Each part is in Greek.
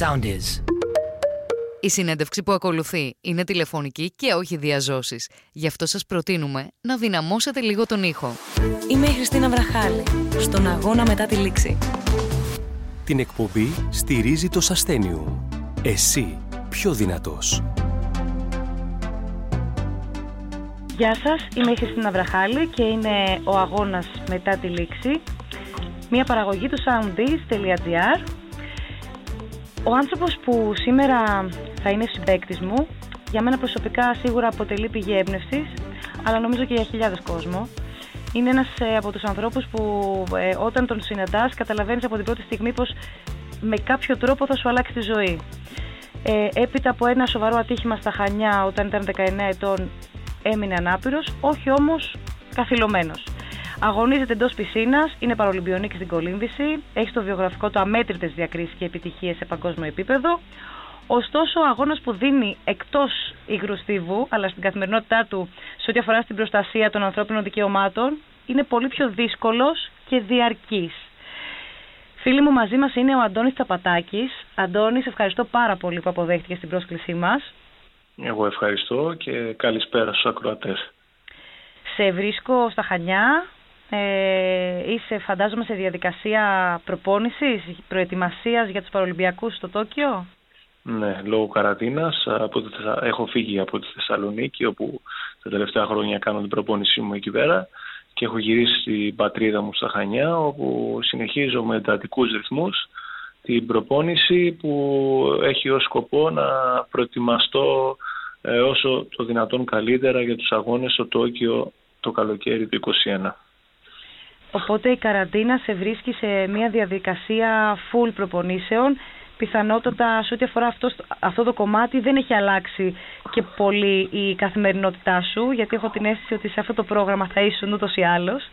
sound is. Η συνέντευξη που ακολουθεί είναι τηλεφωνική και όχι διαζώσεις. Γι' αυτό σας προτείνουμε να δυναμώσετε λίγο τον ήχο. Είμαι η Χριστίνα Βραχάλη, στον αγώνα μετά τη λήξη. Την εκπομπή στηρίζει το Σαστένιου. Εσύ πιο δυνατός. Γεια σας, είμαι η Χριστίνα Βραχάλη και είναι ο αγώνας μετά τη λήξη. Μια παραγωγή του soundbees.gr Ο άνθρωπος που σήμερα θα είναι συμπέκτης μου, για μένα προσωπικά σίγουρα αποτελεί πηγή έμπνευσης, αλλά νομίζω και για χιλιάδες κόσμο. Είναι ένας ε, από τους ανθρώπους που ε, όταν τον συναντάς καταλαβαίνεις από την πρώτη στιγμή πως με κάποιο τρόπο θα σου αλλάξει τη ζωή. Ε, έπειτα από ένα σοβαρό ατύχημα στα Χανιά όταν ήταν 19 ετών έμεινε ανάπηρος, όχι όμως καθυλωμένος. Αγωνίζεται εντός πισίνας, είναι παρολυμπιονίκης στην κολύμβηση, έχει στο βιογραφικό του αμέτρητες διακρίσεις και επιτυχίες σε παγκόσμιο επίπεδο. Ωστόσο, ο αγώνας που δίνει εκτός υγρού στίβου, αλλά στην καθημερινότητά του σε ό,τι αφορά στην προστασία των ανθρώπινων δικαιωμάτων, είναι πολύ πιο δύσκολος και διαρκής. Φίλοι μου, μαζί μας είναι ο Αντώνης Ταπατάκης. Αντώνη, ευχαριστώ πάρα πολύ που αποδέχτηκε την πρόσκλησή μας. Εγώ ευχαριστώ και καλησπέρα στους ακροατές. Σε βρίσκω στα Χανιά, ε, είσαι φαντάζομαι σε διαδικασία προπόνησης, προετοιμασίας για τους Παρολυμπιακούς στο Τόκιο; Ναι, λόγω καρατίνας από έχω φύγει από τη Θεσσαλονίκη όπου τα τελευταία χρόνια κάνω την προπόνησή μου εκεί πέρα και έχω γυρίσει στην πατρίδα μου στα Χανιά όπου συνεχίζω με εντατικούς ρυθμούς την προπόνηση που έχει ως σκοπό να προετοιμαστώ ε, όσο το δυνατόν καλύτερα για τους αγώνες στο Τόκιο το καλοκαίρι του 2021. Οπότε η καραντίνα σε βρίσκει σε μια διαδικασία full προπονήσεων. Πιθανότατα σε ό,τι αφορά αυτό, αυτό το κομμάτι δεν έχει αλλάξει και πολύ η καθημερινότητά σου, γιατί έχω την αίσθηση ότι σε αυτό το πρόγραμμα θα ήσουν ούτως ή άλλως.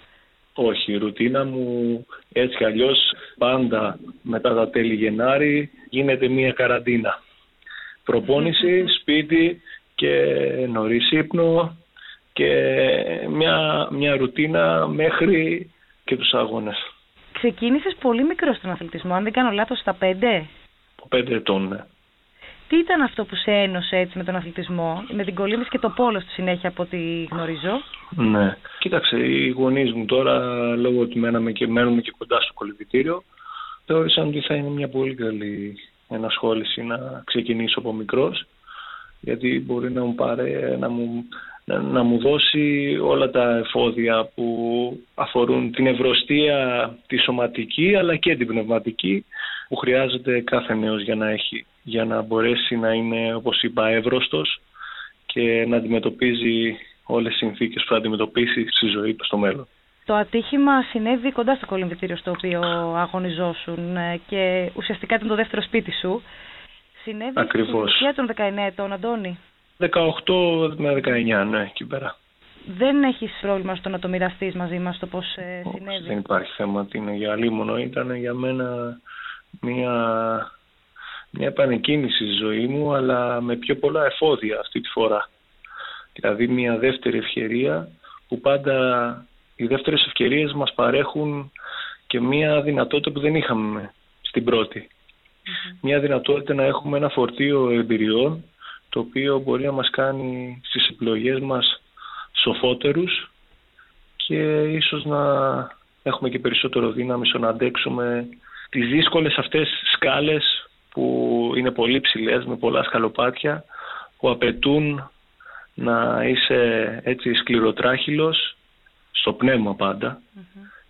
Όχι, η ρουτίνα μου έτσι κι αλλιώς πάντα μετά τα τέλη Γενάρη γίνεται μια καραντίνα. Προπόνηση, σπίτι και νωρίς ύπνο και μια, μια ρουτίνα μέχρι και τους αγώνες. Ξεκίνησες πολύ μικρό στον αθλητισμό, αν δεν κάνω λάθος, στα πέντε; Από πέντε ετών, ναι. Τι ήταν αυτό που σε ένωσε έτσι με τον αθλητισμό, με την κολύμβηση και το πόλο στη συνέχεια από ό,τι γνωρίζω; Ναι. Κοίταξε, οι γονείς μου τώρα, λόγω ότι μέναμε και μένουμε και κοντά στο κολυμπητήριο, θεώρησαν ότι θα είναι μια πολύ καλή ενασχόληση να ξεκινήσω από μικρός γιατί μπορεί να μου, πάρε, να μου, να, μου δώσει όλα τα εφόδια που αφορούν την ευρωστία τη σωματική αλλά και την πνευματική που χρειάζεται κάθε νέος για να έχει για να μπορέσει να είναι όπως είπα εύρωστος και να αντιμετωπίζει όλες τις συνθήκες που θα αντιμετωπίσει στη ζωή του στο μέλλον. Το ατύχημα συνέβη κοντά στο κολυμβητήριο στο οποίο αγωνιζόσουν ε, και ουσιαστικά ήταν το δεύτερο σπίτι σου. Συνέβη Ακριβώς. στην ηλικία των 19 ετών, Αντώνη. 18 με 19, ναι, εκεί πέρα. Δεν έχεις πρόβλημα στο να το μοιραστεί μαζί μας το πώς ε, συνέβη; Δεν υπάρχει θέμα ότι είναι για λίμωνο. Ήταν για μένα μια, μια επανεκκίνηση στη ζωή μου, αλλά με πιο πολλά εφόδια αυτή τη φορά. Δηλαδή μια δεύτερη ευκαιρία που πάντα οι δεύτερες ευκαιρίες μας παρέχουν και μια δυνατότητα που δεν είχαμε στην πρώτη μια δυνατότητα να έχουμε ένα φορτίο εμπειριών το οποίο μπορεί να μας κάνει στις επιλογές μας σοφότερους και ίσως να έχουμε και περισσότερο δύναμη στο να αντέξουμε τις δύσκολες αυτές σκάλες που είναι πολύ ψηλές με πολλά σκαλοπάτια που απαιτούν να είσαι έτσι σκληροτράχυλος στο πνεύμα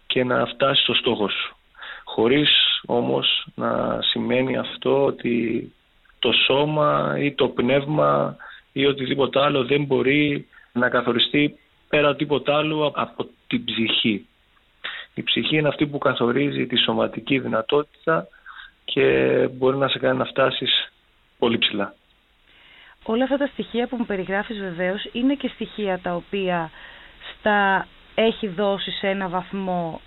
και να φτάσεις στο στόχο σου. Χωρίς όμως να σημαίνει αυτό ότι το σώμα ή το πνεύμα ή οτιδήποτε άλλο δεν μπορεί να καθοριστεί πέρα τίποτα άλλο από την ψυχή. Η ψυχή είναι αυτή που καθορίζει τη σωματική δυνατότητα και μπορεί να σε κάνει να φτάσεις πολύ ψηλά. Όλα αυτά τα στοιχεία που μου περιγράφεις βεβαίως είναι και στοιχεία τα οποία στα έχει δώσει σε ένα βαθμό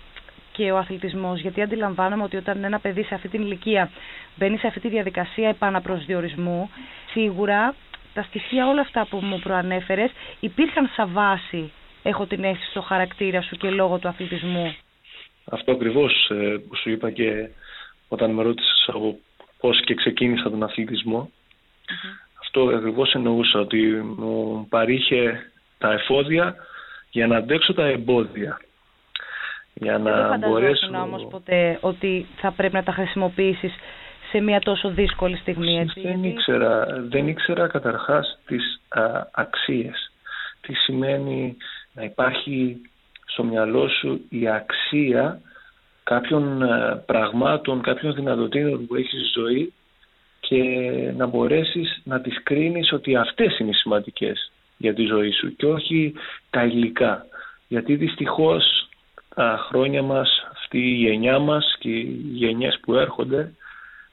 και ο αθλητισμός, γιατί αντιλαμβάνομαι ότι όταν ένα παιδί σε αυτή την ηλικία μπαίνει σε αυτή τη διαδικασία επαναπροσδιορισμού, σίγουρα τα στοιχεία όλα αυτά που μου προανέφερες υπήρχαν σαν βάση, έχω την αίσθηση, στο χαρακτήρα σου και λόγω του αθλητισμού. Αυτό ακριβώς ε, που σου είπα και όταν με ρώτησες από πώς και ξεκίνησα τον αθλητισμο Αυτό ακριβώς εννοούσα, ότι μου παρήχε τα εφόδια για να αντέξω τα εμπόδια. Για να δεν μπορέσω... όμως ποτέ ότι θα πρέπει να τα χρησιμοποιήσεις σε μια τόσο δύσκολη στιγμή. Έτσι, δεν, ήξερα, δεν ήξερα καταρχάς τις α, αξίες. Τι σημαίνει να υπάρχει στο μυαλό σου η αξία κάποιων ε, πραγμάτων, κάποιων δυνατοτήτων που έχεις στη ζωή και να μπορέσεις να τις κρίνεις ότι αυτές είναι σημαντικές για τη ζωή σου και όχι τα υλικά. Γιατί δυστυχώς τα χρόνια μας, αυτή η γενιά μας και οι γενιές που έρχονται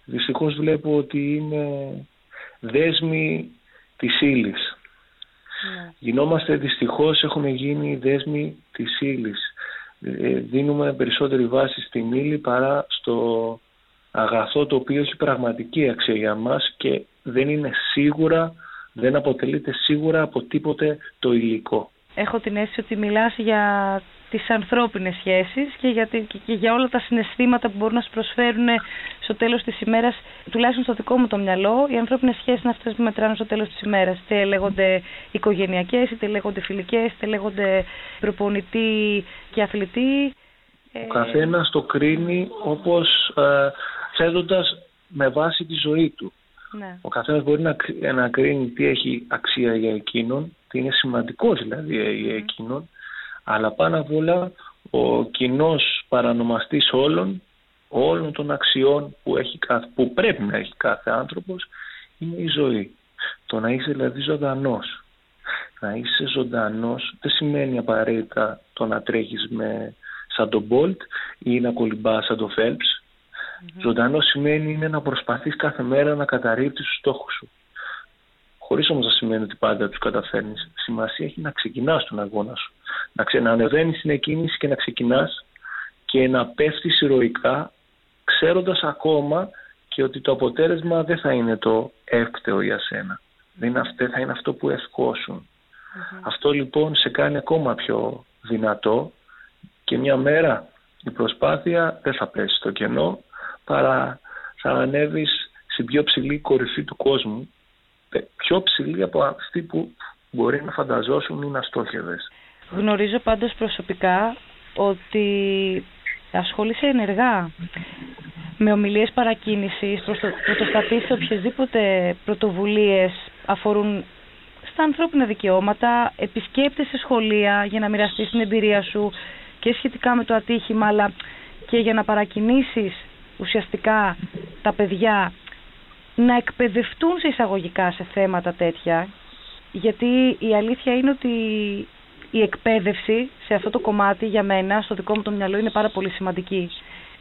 δυστυχώς βλέπω ότι είναι δέσμοι της ύλης. Ναι. Γινόμαστε δυστυχώς, έχουμε γίνει δέσμοι της ύλης. Ε, δίνουμε περισσότερη βάση στην ύλη παρά στο αγαθό το οποίο έχει πραγματική αξία για μας και δεν είναι σίγουρα, δεν αποτελείται σίγουρα από τίποτε το υλικό. Έχω την αίσθηση ότι μιλάς για τις ανθρώπινες σχέσεις και για, και για όλα τα συναισθήματα που μπορούν να σου προσφέρουν στο τέλος της ημέρας, τουλάχιστον στο δικό μου το μυαλό, οι ανθρώπινες σχέσεις είναι αυτές που μετράνε στο τέλος της ημέρας. Είτε λέγονται οικογενειακές, είτε λέγονται φιλικές, είτε λέγονται προπονητή και αθλητή. Ο καθένας το κρίνει όπως ε, θέτοντας με βάση τη ζωή του. Ναι. Ο καθένας μπορεί να, να κρίνει τι έχει αξία για εκείνον, τι είναι σημαντικό δηλαδή για εκείνον, αλλά πάνω απ' όλα ο κοινός παρανομαστής όλων, όλων των αξιών που, έχει, που πρέπει να έχει κάθε άνθρωπος είναι η ζωή. Το να είσαι δηλαδή ζωντανός. Να είσαι ζωντανός δεν σημαίνει απαραίτητα το να τρέχεις με σαν τον Bolt ή να κολυμπάς σαν τον Phelps. Mm-hmm. Ζωντανός σημαίνει είναι να προσπαθείς κάθε μέρα να καταρρύπτεις τους στόχους σου. Χωρίς όμως να σημαίνει ότι πάντα τους καταφέρνεις. Σημασία έχει να ξεκινάς τον αγώνα σου. Να, ξε, να ανεβαίνεις στην εκκίνηση και να ξεκινάς και να πέφτεις ηρωικά, ξέροντας ακόμα και ότι το αποτέλεσμα δεν θα είναι το εύκτεο για σένα. Δεν είναι αυτό, θα είναι αυτό που ευκόσουν. Αυτό λοιπόν σε κάνει ακόμα πιο δυνατό και μια μέρα η προσπάθεια δεν θα πέσει στο κενό παρά θα ανέβεις στην πιο ψηλή κορυφή του κόσμου πιο ψηλή από αυτή που μπορεί να φανταζόσουν ή να στόχευες. Γνωρίζω πάντως προσωπικά ότι ασχολείσαι ενεργά με ομιλίες παρακίνησης, πρωτοστατείς σε οποιασδήποτε πρωτοβουλίες αφορούν στα ανθρώπινα δικαιώματα, επισκέπτεσαι σε σχολεία για να μοιραστείς την εμπειρία σου και σχετικά με το ατύχημα, αλλά και για να παρακινήσεις ουσιαστικά τα παιδιά να εκπαιδευτούν σε εισαγωγικά σε θέματα τέτοια γιατί η αλήθεια είναι ότι η εκπαίδευση σε αυτό το κομμάτι για μένα, στο δικό μου το μυαλό, είναι πάρα πολύ σημαντική.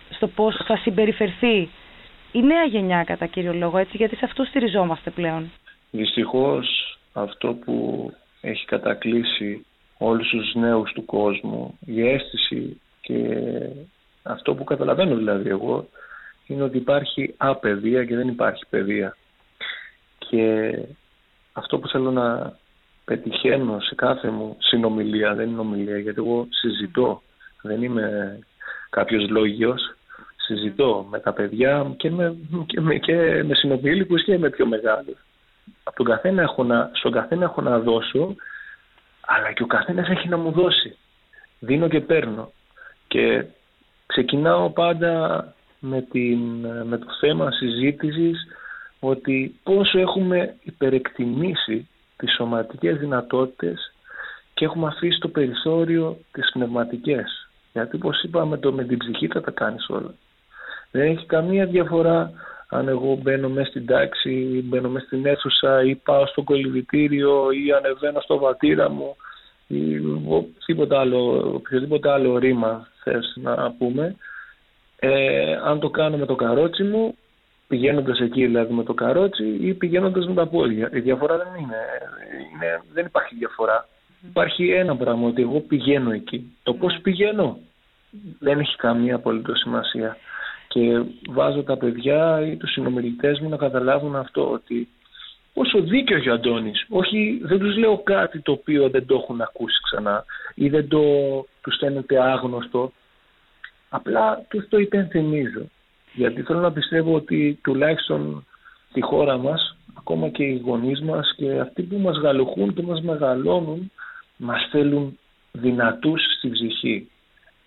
Στο πώς θα συμπεριφερθεί η νέα γενιά κατά κύριο λόγο, έτσι, γιατί σε αυτό στηριζόμαστε πλέον. Δυστυχώς αυτό που έχει κατακλείσει όλους τους νέους του κόσμου, η αίσθηση και αυτό που καταλαβαίνω δηλαδή εγώ, είναι ότι υπάρχει απαιδεία και δεν υπάρχει παιδεία. Και αυτό που θέλω να πετυχαίνω σε κάθε μου συνομιλία, δεν είναι ομιλία γιατί εγώ συζητώ, δεν είμαι κάποιος λόγιος, συζητώ με τα παιδιά και με, και με, και με συνομιλικούς και με πιο μεγάλους. Από τον καθένα έχω να, στον καθένα έχω να δώσω, αλλά και ο καθένας έχει να μου δώσει. Δίνω και παίρνω. Και ξεκινάω πάντα με, την, με το θέμα συζήτησης ότι πόσο έχουμε υπερεκτιμήσει τις σωματικές δυνατότητες και έχουμε αφήσει το περιθώριο τις πνευματικές. Γιατί όπως είπαμε το με την ψυχή θα τα κάνεις όλα. Δεν έχει καμία διαφορά αν εγώ μπαίνω μέσα στην τάξη ή μπαίνω μέσα στην αίθουσα ή πάω στο κολυβητήριο ή ανεβαίνω στο βατήρα μου ή οποιοδήποτε άλλο, οποιοδήποτε άλλο ρήμα θες να πούμε ε, αν το κάνω με το καρότσι μου, πηγαίνοντας εκεί δηλαδή με το καρότσι ή πηγαίνοντας με τα πόδια. Η διαφορά δεν είναι, είναι δεν υπάρχει διαφορά. Υπάρχει ένα πράγμα, ότι εγώ πηγαίνω εκεί. Το πώς ναι. πηγαίνω δεν έχει καμία απολύτως σημασία. Και βάζω τα παιδιά ή τους συνομιλητές μου να καταλάβουν αυτό, ότι όσο δίκιο έχει ο Αντώνης. Όχι, δεν τους λέω κάτι το οποίο δεν το έχουν ακούσει ξανά ή δεν το τους φαίνεται άγνωστο. Απλά τους το υπενθυμίζω. Γιατί θέλω να πιστεύω ότι τουλάχιστον στη χώρα μας, ακόμα και οι γονείς μας και αυτοί που μας γαλουχούν και μας μεγαλώνουν, μας θέλουν δυνατούς στη ψυχή.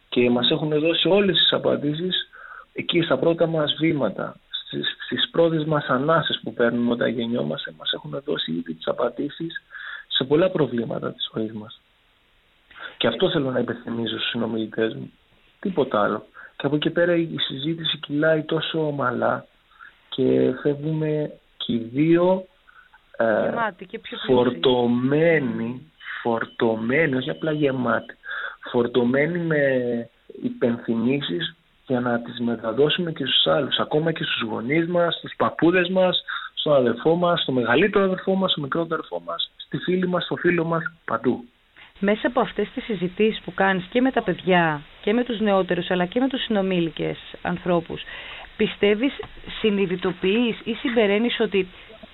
Και μας έχουν δώσει όλες τις απαντήσεις εκεί στα πρώτα μας βήματα, στις, στις πρώτες μας ανάσες που παίρνουμε όταν γεννιόμαστε, μας έχουν δώσει ήδη τις απαντήσεις σε πολλά προβλήματα της ζωής μας. Και αυτό θέλω να υπενθυμίζω στους συνομιλητές μου. Τίποτα άλλο. Και από εκεί πέρα η συζήτηση κυλάει τόσο ομαλά και φεύγουμε και οι δύο ε, φορτωμένοι, φορτωμένοι, όχι απλά γεμάτοι, φορτωμένοι με υπενθυμίσεις για να τις μεταδώσουμε και στους άλλους, ακόμα και στους γονείς μας, στους παππούδες μας, στον αδερφό μας, στο μεγαλύτερο αδερφό μας, στο μικρότερο αδερφό μας, στη φίλη μας, στο φίλο μας, παντού. Μέσα από αυτές τις συζητήσεις που κάνεις και με τα παιδιά και με τους νεότερους αλλά και με τους συνομήλικες ανθρώπους, πιστεύεις, συνειδητοποιείς ή συμπεραίνεις ότι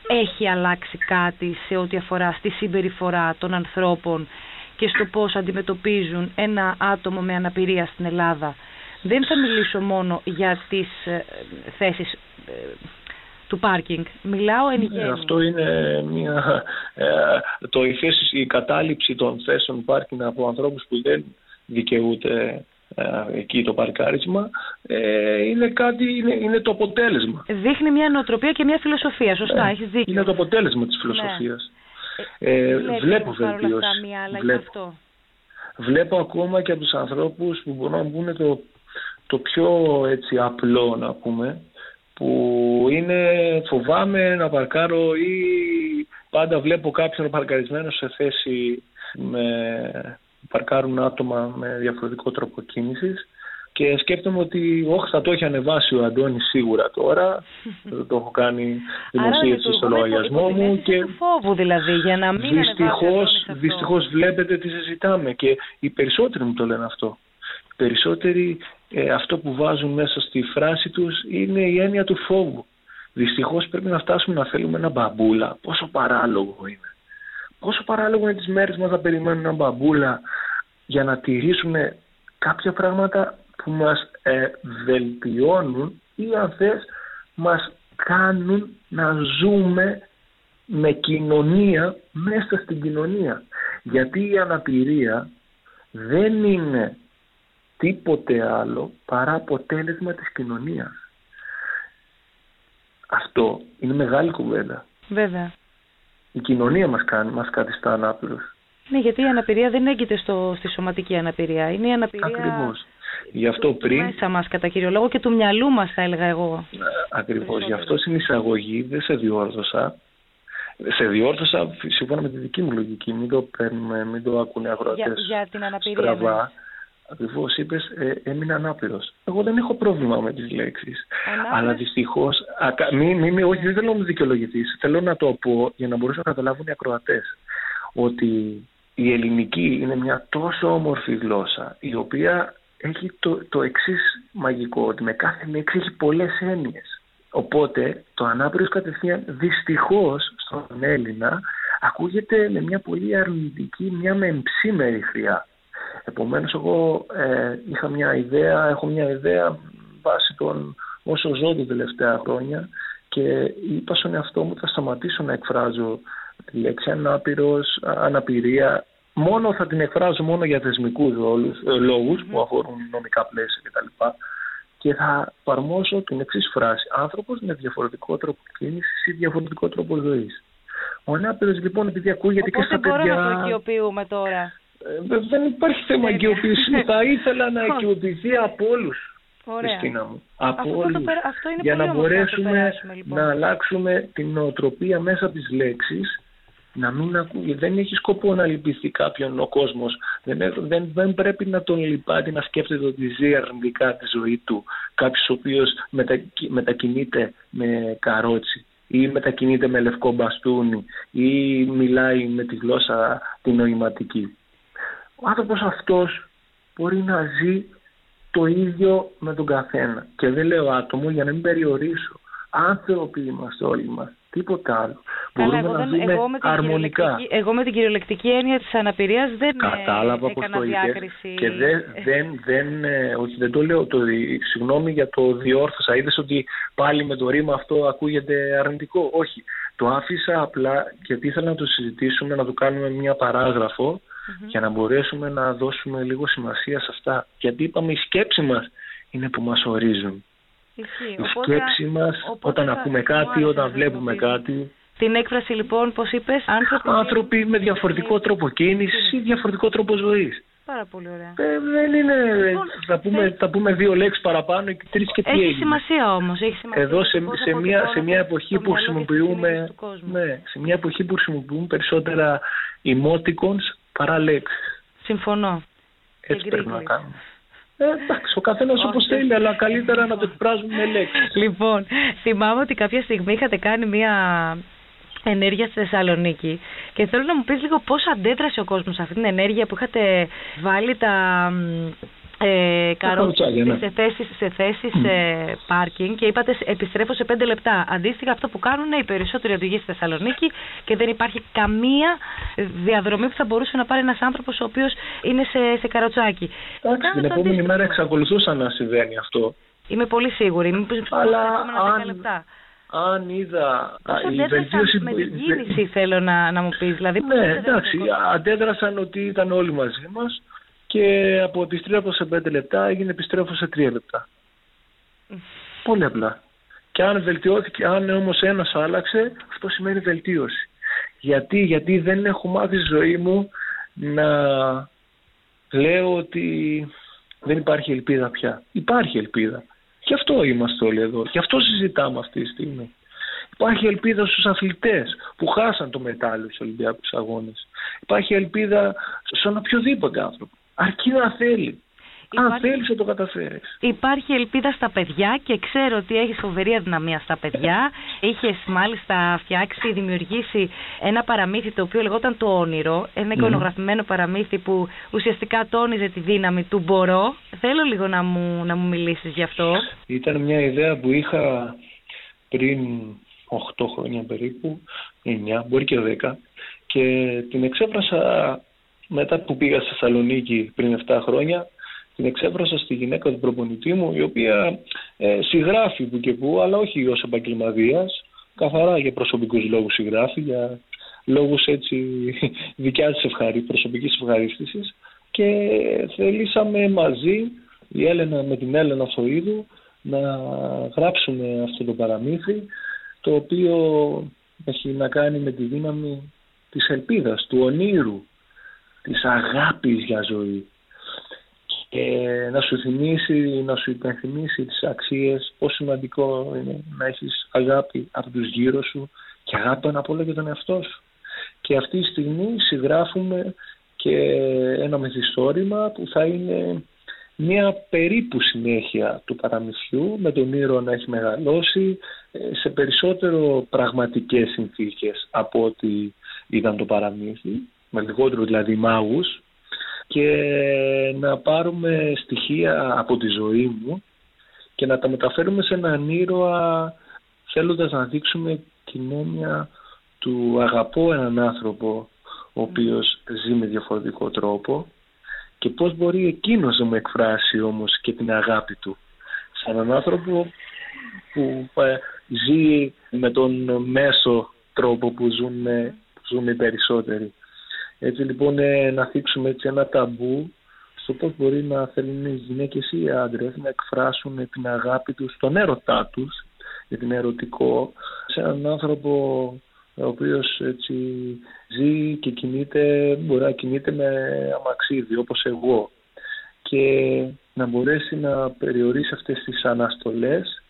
έχει αλλάξει κάτι σε ό,τι αφορά στη συμπεριφορά των ανθρώπων και στο πώς αντιμετωπίζουν ένα άτομο με αναπηρία στην Ελλάδα; Δεν θα μιλήσω μόνο για τις ε, θέσεις ε, του πάρκινγκ. Μιλάω εν ναι, αυτό είναι μια... Ε, το, η, θέση, η κατάληψη των θέσεων πάρκινγκ από ανθρώπους που δεν δικαιούται εκεί το παρκάρισμα είναι κάτι, είναι, είναι το αποτέλεσμα. Δείχνει μια νοοτροπία και μια φιλοσοφία, σωστά, ναι, έχεις δίκιο. Είναι το αποτέλεσμα της φιλοσοφίας. Ναι. Ε, βλέπω βελτίωση. Βλέπω. βλέπω ακόμα και από τους ανθρώπους που μπορούν να μπουν το το πιο έτσι απλό να πούμε που είναι φοβάμαι να παρκάρω ή πάντα βλέπω κάποιον παρκαρισμένο σε θέση με παρκάρουν άτομα με διαφορετικό τρόπο κίνησης. Και σκέφτομαι ότι όχι θα το έχει ανεβάσει ο Αντώνης σίγουρα τώρα. Το έχω κάνει δημοσίευση στο λογαριασμό μου και φόβου δηλαδή για να μην δυστυχώς, δυστυχώς βλέπετε τι συζητάμε και οι περισσότεροι μου το λένε αυτό περισσότεροι ε, αυτό που βάζουν μέσα στη φράση τους είναι η έννοια του φόβου. Δυστυχώς πρέπει να φτάσουμε να θέλουμε ένα μπαμπούλα. Πόσο παράλογο είναι. Πόσο παράλογο είναι τις μέρες μας να περιμένουν ένα μπαμπούλα για να τηρήσουν κάποια πράγματα που μας ε, βελτιώνουν ή αν θες μας κάνουν να ζούμε με κοινωνία μέσα στην κοινωνία. Γιατί η αναπηρία δεν είναι τίποτε άλλο παρά αποτέλεσμα της κοινωνίας. Αυτό είναι μεγάλη κουβέντα. Βέβαια. Η κοινωνία μας κάνει, μας καθιστά ανάπηρος. Ναι, γιατί η αναπηρία δεν έγκυται στο, στη σωματική αναπηρία. Είναι η αναπηρία... Ακριβώς. Γι' αυτό πριν... Μέσα μας κατά κύριο λόγο και του μυαλού μας θα έλεγα εγώ. Ακριβώς. Γι' αυτό στην εισαγωγή δεν σε διόρθωσα. Σε διόρθωσα σύμφωνα με τη δική μου λογική. Μην το παίρνουμε, μην το ακούνε αγρότες για, για την αναπηρία, ναι. Ακριβώς είπες, ε, έμεινα ανάπηρος. Εγώ δεν έχω πρόβλημα με τις λέξεις. Αλλά δυστυχώς. Μη, μη, μη, όχι, δεν θέλω να μου δικαιολογηθεί. Θέλω να το πω για να μπορέσουν να καταλάβουν οι ακροατές. Ότι η ελληνική είναι μια τόσο όμορφη γλώσσα, η οποία έχει το, το εξής μαγικό, ότι με κάθε λέξη έχει πολλές έννοιες. Οπότε το ανάπηρος κατευθείαν δυστυχώς στον Έλληνα ακούγεται με μια πολύ αρνητική, μια μεμψήμερη χρειά. Επομένως εγώ ε, είχα μια ιδέα, έχω μια ιδέα βάσει των όσο ζω τα τελευταία χρόνια και είπα στον εαυτό μου θα σταματήσω να εκφράζω τη λέξη ανάπηρος, αναπηρία. Μόνο θα την εκφράζω μόνο για θεσμικούς ε, λόγους που αφορούν νομικά πλαίσια κτλ. Και θα παρμόσω την εξής φράση. Άνθρωπος με διαφορετικό τρόπο κίνησης ή διαφορετικό τρόπο ζωής. Ο ανάπηρος λοιπόν επειδή ακούγεται Οπότε και στα παιδιά... Οπότε να το οικειοποιούμε τώρα. Ε, δεν υπάρχει θέμα εγκαιοποίηση. Θα ήθελα να εγκαιοποιηθεί από όλους. Χριστίνα μου. Από όλους. Αυτό είναι για πολύ να μπορέσουμε να, λοιπόν. να αλλάξουμε την νοοτροπία μέσα από τι λέξει. Να μην ακούει. Δεν έχει σκοπό να λυπηθεί κάποιον ο κόσμος. Δεν, δεν, δεν πρέπει να τον λυπάται να σκέφτεται ότι ζει αρνητικά τη ζωή του. Κάποιος ο οποίος μετακινείται με καρότσι ή μετακινείται με λευκό μπαστούνι ή μιλάει με τη γλώσσα την νοηματική ο άνθρωπος αυτός μπορεί να ζει το ίδιο με τον καθένα. Και δεν λέω άτομο για να μην περιορίσω. Άνθρωποι είμαστε όλοι μας, τίποτα άλλο. Μπορούμε εγώ, να δεν, δούμε εγώ, με την αρμονικά. κυριολεκτική- εγώ με την κυριολεκτική έννοια της αναπηρίας δεν ε, Κατάλαβα πώς έκανα το είπες διάκριση. και δεν, δεν, δεν, ε, όχι, δεν το λέω, το, δι- συγγνώμη για το διόρθωσα, είδες ότι πάλι με το ρήμα αυτό ακούγεται αρνητικό. Όχι, το άφησα απλά γιατί ήθελα να το συζητήσουμε, να το κάνουμε μια παράγραφο για να μπορέσουμε να δώσουμε λίγο σημασία σε αυτά. Γιατί είπαμε η σκέψη μας είναι που μας ορίζουν. Ισχύει. Η Οπότε, σκέψη μας οπότε όταν θα- ακούμε μου κάτι, άρεσε όταν να βλέπουμε χρησιμοποιήσω. κάτι. Την έκφραση λοιπόν, πώς είπες, άνθρωποι... Άνθρωποι με διαφορετικό τρόπο κίνησης ή διαφορετικό τρόπο ζωής. Πάρα πολύ ωραία. Ε, δεν είναι. Λοιπόν, θα, πούμε, θε- θα πούμε δύο λέξεις παραπάνω και τρεις και τι Έχει έγινε. σημασία όμως. Έχει σημασία Εδώ σε, πώς σε, μια, σε αποτυπώνεται μια εποχή το που μυαλό και τις χρησιμοποιούμε συνείδησεις του κόσμου. ναι, σε μια εποχή που χρησιμοποιούμε περισσότερα emoticons παρά λέξεις. Συμφωνώ. Έτσι Και πρέπει να γκρίκλεις. κάνουμε. Ε, εντάξει, ο καθένας Όχι. όπως θέλει, αλλά καλύτερα να το εκφράζουμε με λέξεις. Λοιπόν, θυμάμαι ότι κάποια στιγμή είχατε κάνει μια ενέργεια στη Θεσσαλονίκη και θέλω να μου πεις λίγο πώς αντέδρασε ο κόσμος σε αυτή την ενέργεια που είχατε βάλει τα μ, ε, καρότσια καροτσάκια, ναι. σε θέσεις, σε θέσεις ε, πάρκινγκ και είπατε επιστρέφω σε πέντε λεπτά. Αντίστοιχα αυτό που κάνουν οι περισσότεροι οδηγοί στη Θεσσαλονίκη και δεν υπάρχει καμία διαδρομή που θα μπορούσε να πάρει ένας άνθρωπος ο οποίος είναι σε, σε καροτσάκι. Εντάξει, Κάνετε την το επόμενη αντίστοιχο. μέρα εξακολουθούσα να συμβαίνει αυτό. Είμαι πολύ σίγουρη. Μήπως Αλλά τα επόμενα δέκα αν- λεπτά. Αν είδα Πώς α, η αντέδρασαν βελτίωση με που- την κίνηση θέλω να, να μου πεις. Δηλαδή, πώς Ναι, αντέδρασαν εντάξει, ο κόσμος. αντέδρασαν ότι ήταν όλοι μαζί μας και από επιστρέφω σε 5 λεπτά έγινε επιστρέφω σε 3 λεπτά. Πολύ απλά. Και αν βελτιώθηκε, αν όμως ένας άλλαξε, αυτό σημαίνει βελτίωση. Γιατί, γιατί δεν έχω μάθει στη ζωή μου να λέω ότι δεν υπάρχει ελπίδα πια. Υπάρχει ελπίδα. Γι' αυτό είμαστε όλοι εδώ. Γι' αυτό συζητάμε αυτή τη στιγμή. Υπάρχει ελπίδα στους αθλητές που χάσαν το μετάλλιο στους Ολυμπιακούς Αγώνες. Υπάρχει ελπίδα στον οποιοδήποτε άνθρωπο. Αρκεί να θέλει. Αν Υπάρχει- θέλεις θα το καταφέρεις. Υπάρχει ελπίδα στα παιδιά και ξέρω ότι έχεις φοβερή αδυναμία στα παιδιά. Είχες μάλιστα φτιάξει, δημιουργήσει ένα παραμύθι το οποίο λεγόταν το όνειρο. Ένα εικονογραφημένο παραμύθι που ουσιαστικά τόνιζε τη δύναμη του μπορώ. Θέλω λίγο να μου, να μου μιλήσεις γι' αυτό. Ήταν μια ιδέα που είχα πριν 8 χρόνια περίπου, 9, μπορεί και 10 και την εξέφρασα μετά που πήγα στη Θεσσαλονίκη πριν 7 χρόνια την εξέφρασα στη γυναίκα του προπονητή μου η οποία ε, συγγράφει που και που αλλά όχι ως επαγγελματίας. Καθαρά για προσωπικούς λόγους συγγράφει για λόγους έτσι δικιάς της ευχαρί, προσωπικής ευχαρίστησης. Και θελήσαμε μαζί η Έλενα με την Έλενα Φοίδου να γράψουμε αυτό το παραμύθι το οποίο έχει να κάνει με τη δύναμη της ελπίδας, του ονείρου, της αγάπης για ζωή και να σου θυμίσει, να σου υπενθυμίσει τις αξίες, πόσο σημαντικό είναι να έχεις αγάπη από τους γύρω σου και αγάπη πάνω απ' όλα για τον εαυτό σου. Και αυτή τη στιγμή συγγράφουμε και ένα μυθιστόρημα που θα είναι μια περίπου συνέχεια του παραμυθιού με τον ήρωα να έχει μεγαλώσει ε, σε περισσότερο πραγματικές συνθήκες από ό,τι ήταν το παραμύθι με λιγότερο δηλαδή μάγους και να πάρουμε στοιχεία από τη ζωή μου και να τα μεταφέρουμε σε έναν ήρωα θέλοντας να δείξουμε την έννοια του αγαπώ έναν άνθρωπο ο οποίος ζει με διαφορετικό τρόπο και πώς μπορεί εκείνος να μου εκφράσει όμως και την αγάπη του σε έναν άνθρωπο που ε, ζει με τον μέσο τρόπο που ζουν, που ζουν οι περισσότεροι. Έτσι λοιπόν ε, να θίξουμε έτσι ένα ταμπού στο πώς μπορεί να θέλουν οι γυναίκες ή οι άντρες να εκφράσουν την αγάπη τους, τον έρωτά τους, για την ερωτικό, σε έναν άνθρωπο ο οποίος έτσι ζει και κινείται, μπορεί να κινείται με αμαξίδι όπως εγώ και να μπορέσει να περιορίσει αυτές τις αναστολές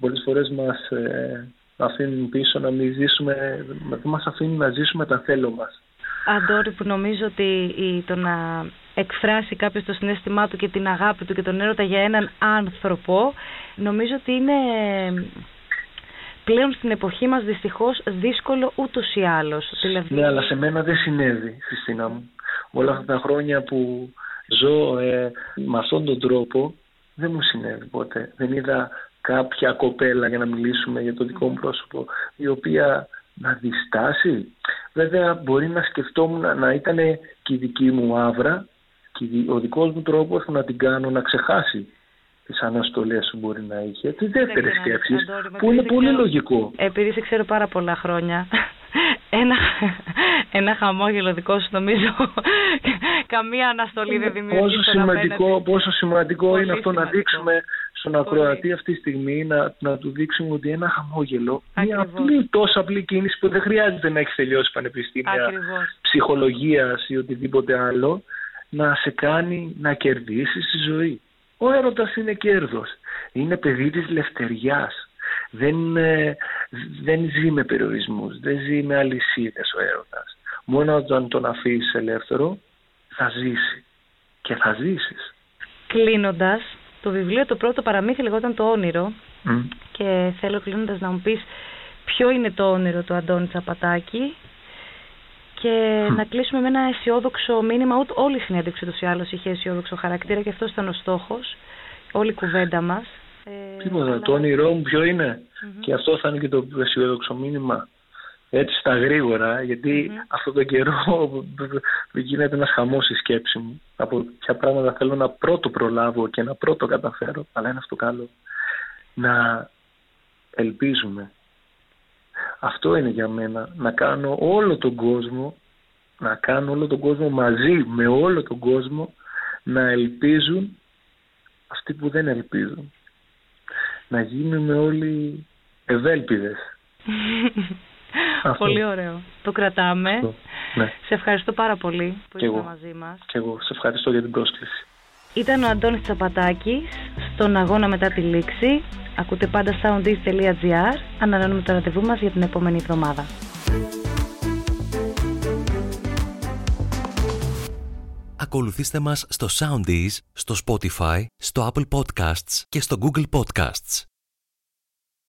πολλές φορές μας ε, αφήνουν πίσω να μην ζήσουμε, δεν μας αφήνουν να ζήσουμε τα θέλω μας. Αντόρι που νομίζω ότι η, το να εκφράσει κάποιος το συνέστημά του και την αγάπη του και τον έρωτα για έναν άνθρωπο νομίζω ότι είναι πλέον στην εποχή μας δυστυχώς δύσκολο ούτως ή άλλως. Δηλαδή... Ναι, αλλά σε μένα δεν συνέβη, Χριστίνα μου. Όλα αυτά τα χρόνια που ζω ε, με αυτόν τον τρόπο δεν μου συνέβη ποτέ. Δεν είδα κάποια κοπέλα για να μιλήσουμε για το δικό μου πρόσωπο η οποία να διστάσει. Βέβαια μπορεί να σκεφτόμουν να ήταν και η δική μου άβρα και ο δικός μου τρόπος να την κάνω να ξεχάσει τις αναστολές που μπορεί να είχε, τις δεύτερες σκέψεις, που είναι πολύ λογικό. Επειδή σε ξέρω πάρα πολλά χρόνια, ένα, ένα χαμόγελο δικό σου νομίζω καμία αναστολή δεν δημιουργεί πόσο σημαντικό, πόσο σημαντικό είναι αυτό να δείξουμε στον ακροατή αυτή τη στιγμή να, να του δείξουμε ότι ένα χαμόγελο μια απλή, τόσο απλή κίνηση που δεν χρειάζεται να έχει τελειώσει πανεπιστήμια ψυχολογίας ή οτιδήποτε άλλο να σε κάνει να κερδίσεις τη ζωή. Ο έρωτας είναι κέρδος. Είναι παιδί της λευτεριάς. Δεν, ε, δεν ζει με περιορισμούς, δεν ζει με αλυσίδες ο έρωτας. Μόνο όταν τον αφήσεις ελεύθερο θα ζήσει και θα ζήσεις. Κλείνοντας, το βιβλίο το πρώτο παραμύθι λεγόταν το όνειρο και θέλω κλείνοντας να μου πεις ποιο είναι το όνειρο του Αντώνη Τσαπατάκη και να κλείσουμε με ένα αισιόδοξο μήνυμα. Ούτε όλη η συνέντευξη του ή άλλως είχε αισιόδοξο χαρακτήρα και αυτός ήταν ο στόχος. Όλη η κουβέντα μας. Ε, Τίποτα. Το όνειρό μου ποιο ειναι Και αυτό θα είναι και το αισιόδοξο μήνυμα. Έτσι στα γρήγορα, γιατί mm-hmm. αυτόν τον καιρό γίνεται ένας χαμός η σκέψη μου. Από ποια πράγματα θέλω να πρώτο προλάβω και να πρώτο καταφέρω. Αλλά είναι αυτό καλό. Να ελπίζουμε αυτό είναι για μένα, να κάνω όλο τον κόσμο, να κάνω όλο τον κόσμο μαζί με όλο τον κόσμο να ελπίζουν αυτοί που δεν ελπίζουν. Να γίνουμε όλοι ευέλπιδες. Πολύ ωραίο. Το κρατάμε. Ναι. Σε ευχαριστώ πάρα πολύ που ήσασταν μαζί μας. Και εγώ. Σε ευχαριστώ για την πρόσκληση. Ήταν ο Αντώνης Τσαπατάκης στον αγώνα μετά τη λήξη. Ακούτε πάντα soundis.gr. Ανανεώνουμε το ραντεβού μας για την επόμενη εβδομάδα. Ακολουθήστε μας στο Soundees, στο Spotify, στο Apple Podcasts και στο Google Podcasts.